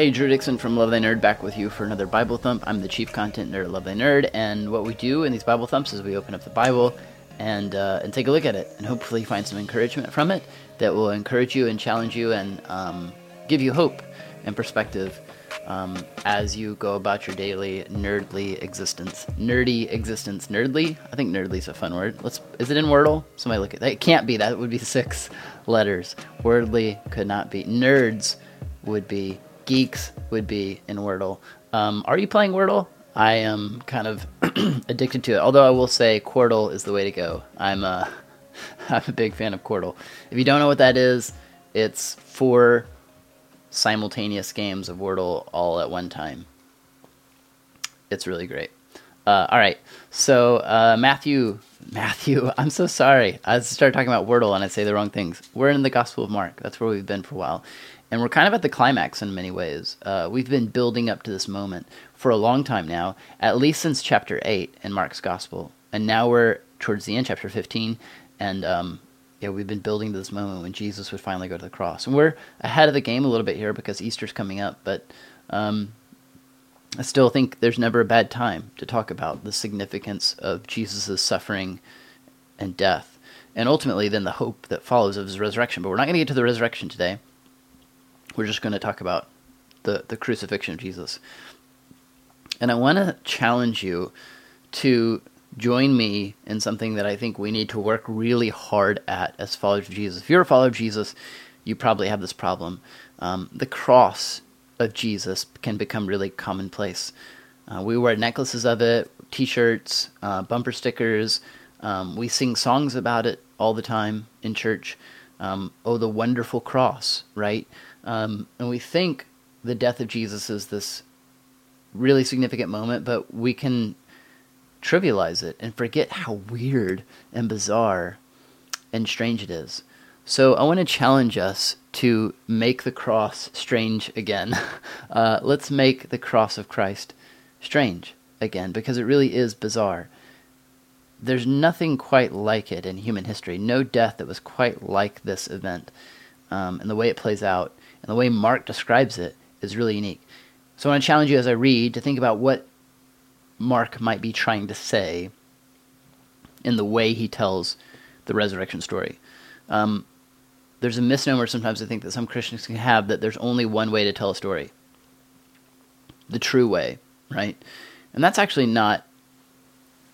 Hey, Drew Dixon from Love Thy Nerd back with you for another Bible Thump. I'm the chief content nerd at Love Thy Nerd, and what we do in these Bible Thumps is we open up the Bible and uh, and take a look at it, and hopefully find some encouragement from it that will encourage you and challenge you and um, give you hope and perspective um, as you go about your daily nerdly existence. Nerdy existence. Nerdly? I think nerdly is a fun word. Let's. Is it in Wordle? Somebody look at that. It can't be. That would be six letters. Wordly could not be. Nerds would be. Geeks would be in Wordle. Um, are you playing Wordle? I am kind of addicted to it. Although I will say Quordle is the way to go. I'm uh, I'm a big fan of Quordle. If you don't know what that is, it's four simultaneous games of Wordle all at one time. It's really great. Uh, all right, so uh, Matthew, Matthew, I'm so sorry. I started talking about Wordle and I say the wrong things. We're in the Gospel of Mark. That's where we've been for a while, and we're kind of at the climax in many ways. Uh, we've been building up to this moment for a long time now, at least since chapter eight in Mark's Gospel, and now we're towards the end, chapter 15, and um, yeah, we've been building to this moment when Jesus would finally go to the cross, and we're ahead of the game a little bit here because Easter's coming up, but. Um, I still think there's never a bad time to talk about the significance of Jesus' suffering and death, and ultimately then the hope that follows of his resurrection. But we're not going to get to the resurrection today. We're just going to talk about the, the crucifixion of Jesus. And I want to challenge you to join me in something that I think we need to work really hard at as followers of Jesus. If you're a follower of Jesus, you probably have this problem. Um, the cross of Jesus can become really commonplace. Uh, we wear necklaces of it, T-shirts, uh, bumper stickers. Um, we sing songs about it all the time in church. Um, oh, the wonderful cross, right? Um, and we think the death of Jesus is this really significant moment, but we can trivialize it and forget how weird and bizarre and strange it is. So I want to challenge us to make the cross strange again. Uh, let's make the cross of Christ strange again because it really is bizarre. There's nothing quite like it in human history. No death that was quite like this event. Um, and the way it plays out and the way Mark describes it is really unique. So I want to challenge you as I read to think about what Mark might be trying to say in the way he tells the resurrection story. Um, there's a misnomer sometimes I think that some Christians can have that there's only one way to tell a story. The true way, right? And that's actually not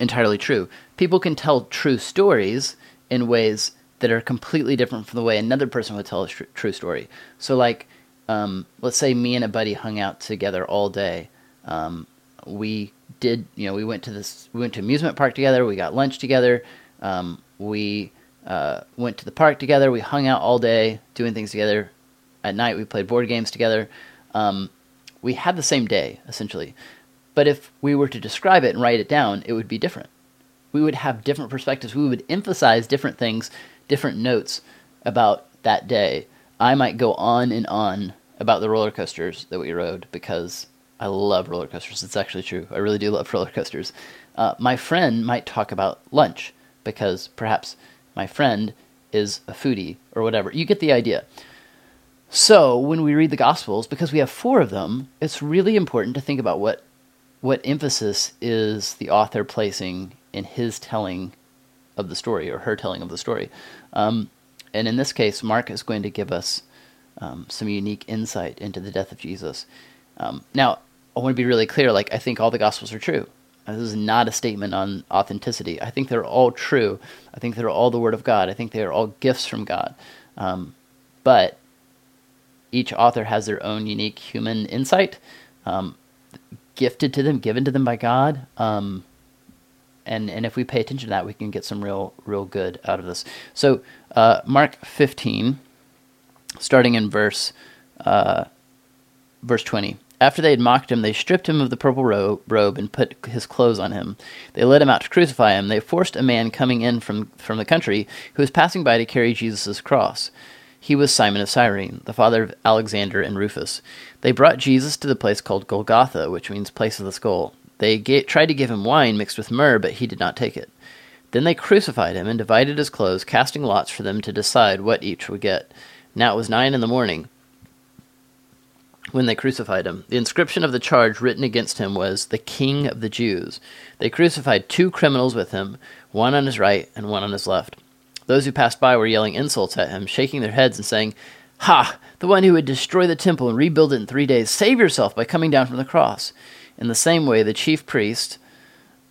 entirely true. People can tell true stories in ways that are completely different from the way another person would tell a tr- true story. So, like, um, let's say me and a buddy hung out together all day. Um, we did, you know, we went to this, we went to amusement park together. We got lunch together. Um, we uh, went to the park together. We hung out all day doing things together. At night, we played board games together. Um, we had the same day, essentially. But if we were to describe it and write it down, it would be different. We would have different perspectives. We would emphasize different things, different notes about that day. I might go on and on about the roller coasters that we rode because I love roller coasters. It's actually true. I really do love roller coasters. Uh, my friend might talk about lunch because perhaps my friend is a foodie or whatever. You get the idea. So when we read the Gospels, because we have four of them, it's really important to think about what what emphasis is the author placing in his telling of the story or her telling of the story. Um, and in this case, Mark is going to give us um, some unique insight into the death of Jesus. Um, now, I want to be really clear. Like, I think all the Gospels are true. This is not a statement on authenticity. I think they're all true. I think they're all the Word of God. I think they are all gifts from God. Um, but each author has their own unique human insight, um, gifted to them, given to them by God. Um, and and if we pay attention to that, we can get some real real good out of this. So uh, Mark 15, starting in verse uh, verse 20. After they had mocked him, they stripped him of the purple ro- robe and put his clothes on him. They led him out to crucify him. They forced a man coming in from, from the country who was passing by to carry Jesus' cross. He was Simon of Cyrene, the father of Alexander and Rufus. They brought Jesus to the place called Golgotha, which means place of the skull. They ga- tried to give him wine mixed with myrrh, but he did not take it. Then they crucified him and divided his clothes, casting lots for them to decide what each would get. Now it was nine in the morning. When they crucified him. The inscription of the charge written against him was, The King of the Jews. They crucified two criminals with him, one on his right and one on his left. Those who passed by were yelling insults at him, shaking their heads and saying, Ha! The one who would destroy the temple and rebuild it in three days, save yourself by coming down from the cross. In the same way, the chief priest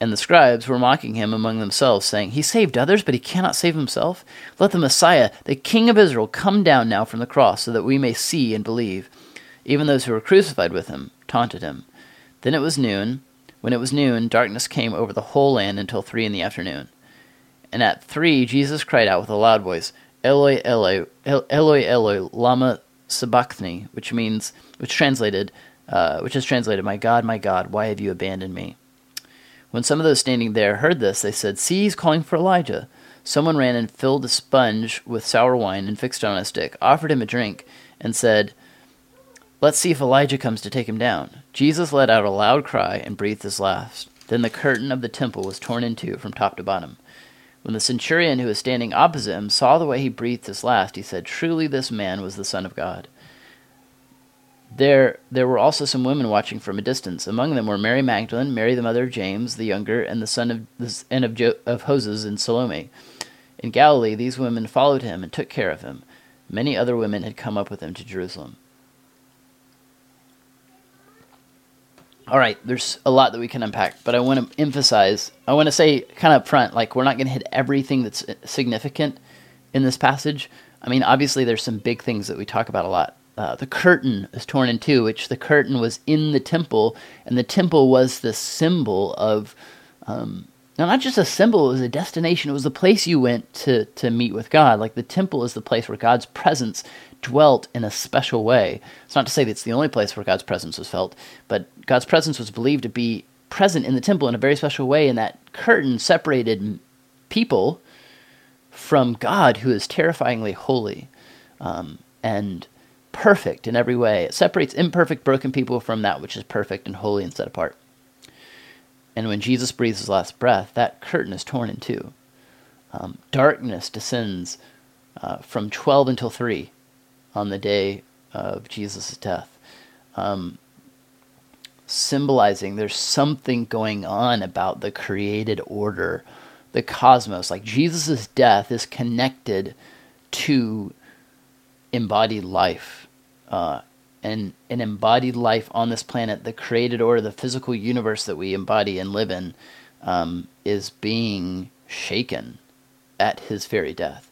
and the scribes were mocking him among themselves, saying, He saved others, but he cannot save himself. Let the Messiah, the King of Israel, come down now from the cross, so that we may see and believe. Even those who were crucified with him taunted him. Then it was noon. When it was noon, darkness came over the whole land until three in the afternoon. And at three, Jesus cried out with a loud voice, Eloi, Eloi, Eloi, Eloi, lama sabachthani, which means, which translated, uh, which is translated, My God, my God, why have you abandoned me? When some of those standing there heard this, they said, See, he's calling for Elijah. Someone ran and filled a sponge with sour wine and fixed it on a stick, offered him a drink, and said, Let's see if Elijah comes to take him down. Jesus let out a loud cry and breathed his last. Then the curtain of the temple was torn in two from top to bottom. When the centurion who was standing opposite him saw the way he breathed his last, he said, Truly this man was the Son of God. There, there were also some women watching from a distance. Among them were Mary Magdalene, Mary the mother of James the younger, and the son of and of, jo- of Joses and Salome. In Galilee, these women followed him and took care of him. Many other women had come up with him to Jerusalem. All right, there's a lot that we can unpack, but I want to emphasize, I want to say kind of up front, like we're not going to hit everything that's significant in this passage. I mean, obviously, there's some big things that we talk about a lot. Uh, the curtain is torn in two, which the curtain was in the temple, and the temple was the symbol of, um, now not just a symbol, it was a destination. It was the place you went to to meet with God. Like the temple is the place where God's presence dwelt in a special way. It's not to say that it's the only place where God's presence was felt, but God's presence was believed to be present in the temple in a very special way, and that curtain separated people from God, who is terrifyingly holy um, and perfect in every way. It separates imperfect, broken people from that which is perfect and holy and set apart. And when Jesus breathes his last breath, that curtain is torn in two. Um, darkness descends uh, from 12 until 3 on the day of Jesus' death, um, symbolizing there's something going on about the created order, the cosmos. Like Jesus' death is connected to embodied life. Uh, and an embodied life on this planet, the created order, the physical universe that we embody and live in, um, is being shaken at his very death.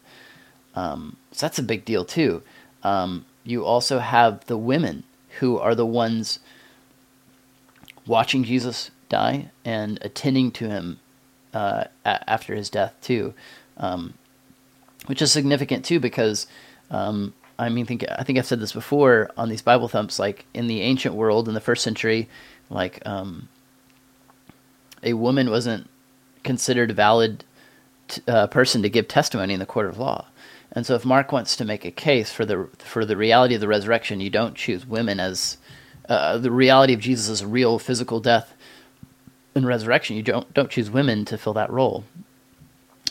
Um, so that's a big deal too. Um, you also have the women who are the ones watching Jesus die and attending to him uh, a- after his death too, um, which is significant too because um, I mean, think I think I've said this before on these Bible thumps. Like in the ancient world, in the first century, like um, a woman wasn't considered a valid t- uh, person to give testimony in the court of law. And so, if Mark wants to make a case for the for the reality of the resurrection, you don't choose women as uh, the reality of Jesus' real physical death and resurrection. You don't don't choose women to fill that role.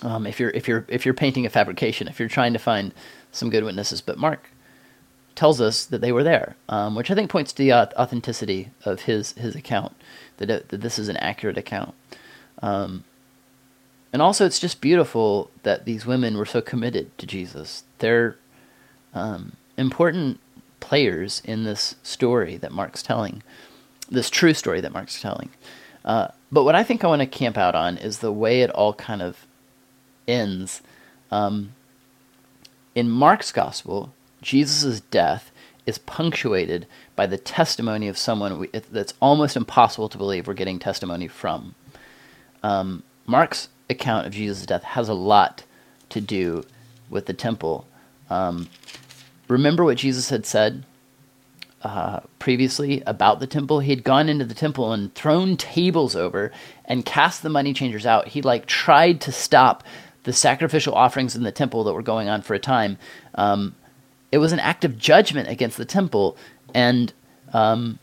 Um, if you're if you're if you're painting a fabrication, if you're trying to find some good witnesses, but Mark tells us that they were there, um, which I think points to the authenticity of his his account that it, that this is an accurate account. Um, and also it's just beautiful that these women were so committed to Jesus. They're um, important players in this story that Mark's telling, this true story that Mark's telling. Uh, but what I think I want to camp out on is the way it all kind of ends. Um, in Mark's gospel, Jesus' death is punctuated by the testimony of someone we, that's almost impossible to believe we're getting testimony from. Um, Mark's account of Jesus' death has a lot to do with the temple. Um, remember what Jesus had said uh, previously about the temple? He had gone into the temple and thrown tables over and cast the money changers out. He like tried to stop the sacrificial offerings in the temple that were going on for a time. Um, it was an act of judgment against the temple, and um,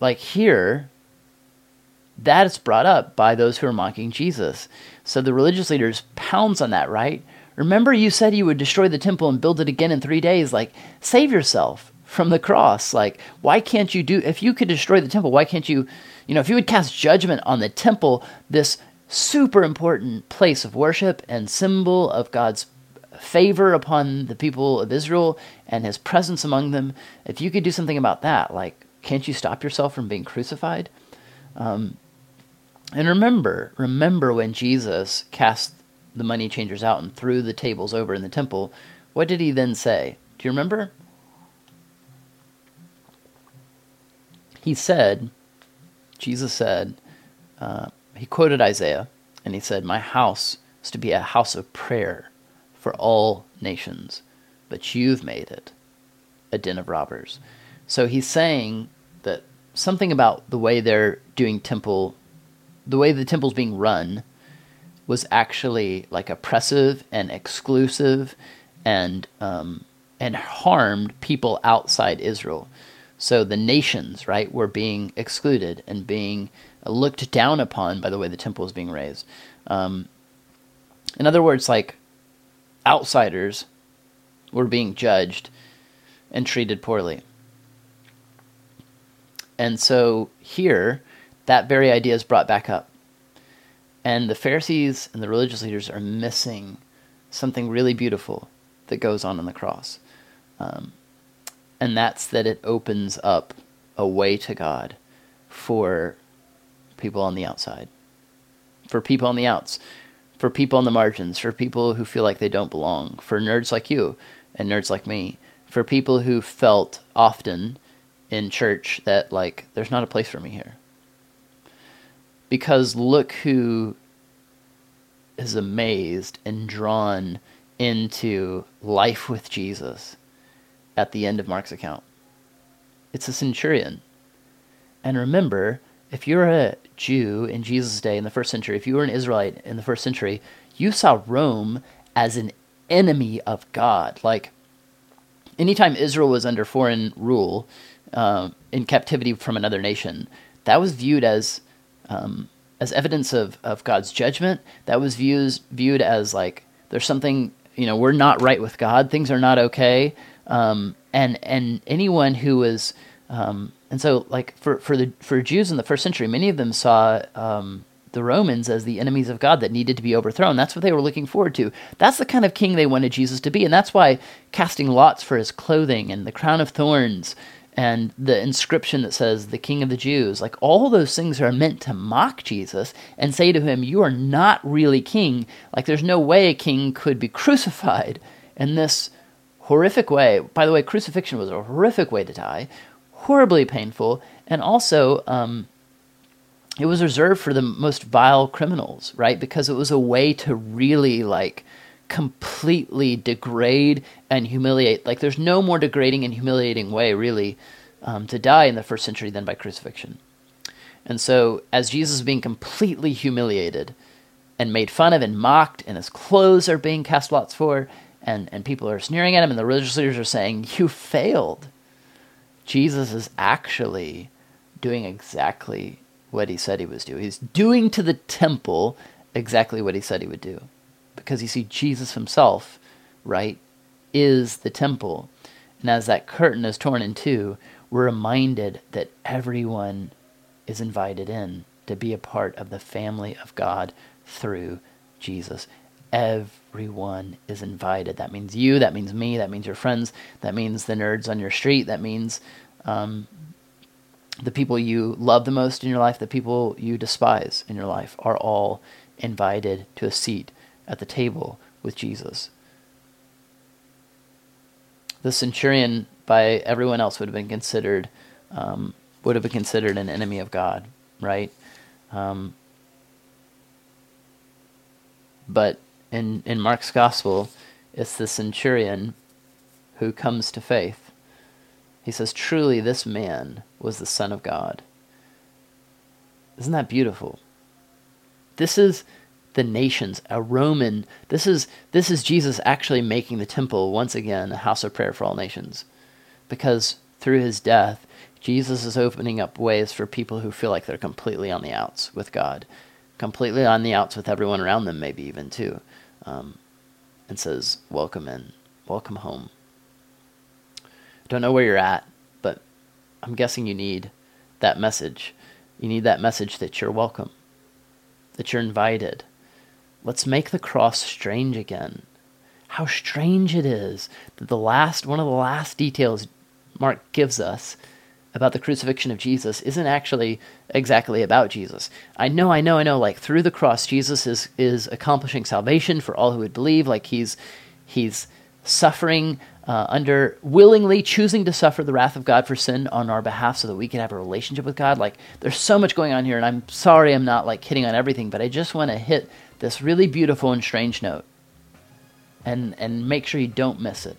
like here, that is brought up by those who are mocking Jesus. So the religious leaders pounds on that, right? Remember, you said you would destroy the temple and build it again in three days. Like, save yourself from the cross. Like, why can't you do, if you could destroy the temple, why can't you, you know, if you would cast judgment on the temple, this super important place of worship and symbol of God's favor upon the people of Israel and his presence among them, if you could do something about that, like, can't you stop yourself from being crucified? Um, and remember, remember when Jesus cast the money changers out and threw the tables over in the temple, what did he then say? Do you remember? He said, Jesus said, uh, he quoted Isaiah, and he said, My house is to be a house of prayer for all nations, but you've made it a den of robbers. So he's saying that something about the way they're doing temple, the way the temple's being run, was actually like oppressive and exclusive and um, and harmed people outside Israel. So the nations, right, were being excluded and being looked down upon by the way the temple was being raised. Um, in other words, like outsiders were being judged and treated poorly. And so here, that very idea is brought back up. And the Pharisees and the religious leaders are missing something really beautiful that goes on in the cross. Um, and that's that it opens up a way to God for people on the outside, for people on the outs, for people on the margins, for people who feel like they don't belong, for nerds like you and nerds like me, for people who felt often in church that, like, there's not a place for me here. Because look who is amazed and drawn into life with Jesus at the end of Mark's account. It's a centurion. And remember, if you're a Jew in Jesus' day in the first century, if you were an Israelite in the first century, you saw Rome as an enemy of God. Like, anytime Israel was under foreign rule, um, in captivity from another nation, that was viewed as um, as evidence of, of God's judgment. That was views viewed as like there's something you know we're not right with God. Things are not okay. Um, and and anyone who was um, and so like for for the for Jews in the first century, many of them saw um, the Romans as the enemies of God that needed to be overthrown. That's what they were looking forward to. That's the kind of king they wanted Jesus to be, and that's why casting lots for his clothing and the crown of thorns and the inscription that says the king of the jews like all those things are meant to mock jesus and say to him you are not really king like there's no way a king could be crucified in this horrific way by the way crucifixion was a horrific way to die horribly painful and also um, it was reserved for the most vile criminals right because it was a way to really like completely degrade and humiliate. Like, there's no more degrading and humiliating way, really, um, to die in the first century than by crucifixion. And so, as Jesus is being completely humiliated and made fun of and mocked, and his clothes are being cast lots for, and, and people are sneering at him, and the religious leaders are saying, You failed. Jesus is actually doing exactly what he said he was doing. He's doing to the temple exactly what he said he would do because you see, Jesus himself, right, is the temple. And as that curtain is torn in two, we're reminded that everyone is invited in to be a part of the family of God through Jesus. Everyone is invited. That means you, that means me, that means your friends, that means the nerds on your street, that means um, the people you love the most in your life, the people you despise in your life are all invited to a seat at the table with Jesus. The centurion, by everyone else, would have been considered um, would have been considered an enemy of God, right? Um, but in in Mark's gospel, it's the centurion who comes to faith. He says, "Truly, this man was the Son of God." Isn't that beautiful? This is the nations, a Roman. This is this is Jesus actually making the temple once again a house of prayer for all nations. Because through his death, Jesus is opening up ways for people who feel like they're completely on the outs with God, completely on the outs with everyone around them, maybe even too, um, and says, "Welcome in, welcome home." don't know where you're at, but I'm guessing you need that message. You need that message that you're welcome, that you're invited. Let's make the cross strange again. How strange it is that the last, one of the last details Mark gives us about the crucifixion of Jesus isn't actually exactly about Jesus. I know, I know, I know. Like through the cross, Jesus is is accomplishing salvation for all who would believe. Like he's he's suffering uh, under willingly choosing to suffer the wrath of God for sin on our behalf, so that we can have a relationship with God. Like there's so much going on here, and I'm sorry I'm not like hitting on everything, but I just want to hit this really beautiful and strange note, and and make sure you don't miss it.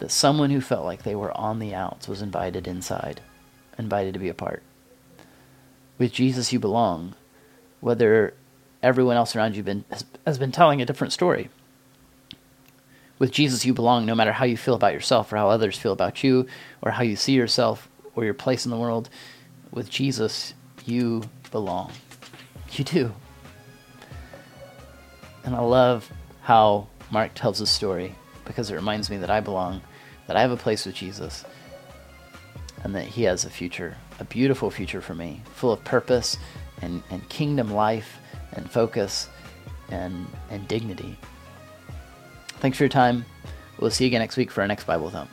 That someone who felt like they were on the outs was invited inside invited to be a part. With Jesus, you belong, whether everyone else around you been, has, has been telling a different story. With Jesus, you belong no matter how you feel about yourself or how others feel about you or how you see yourself or your place in the world. With Jesus, you belong. You do. And I love how Mark tells his story because it reminds me that I belong, that I have a place with Jesus, and that He has a future, a beautiful future for me, full of purpose and, and kingdom life and focus and, and dignity. Thanks for your time. We'll see you again next week for our next Bible Thump.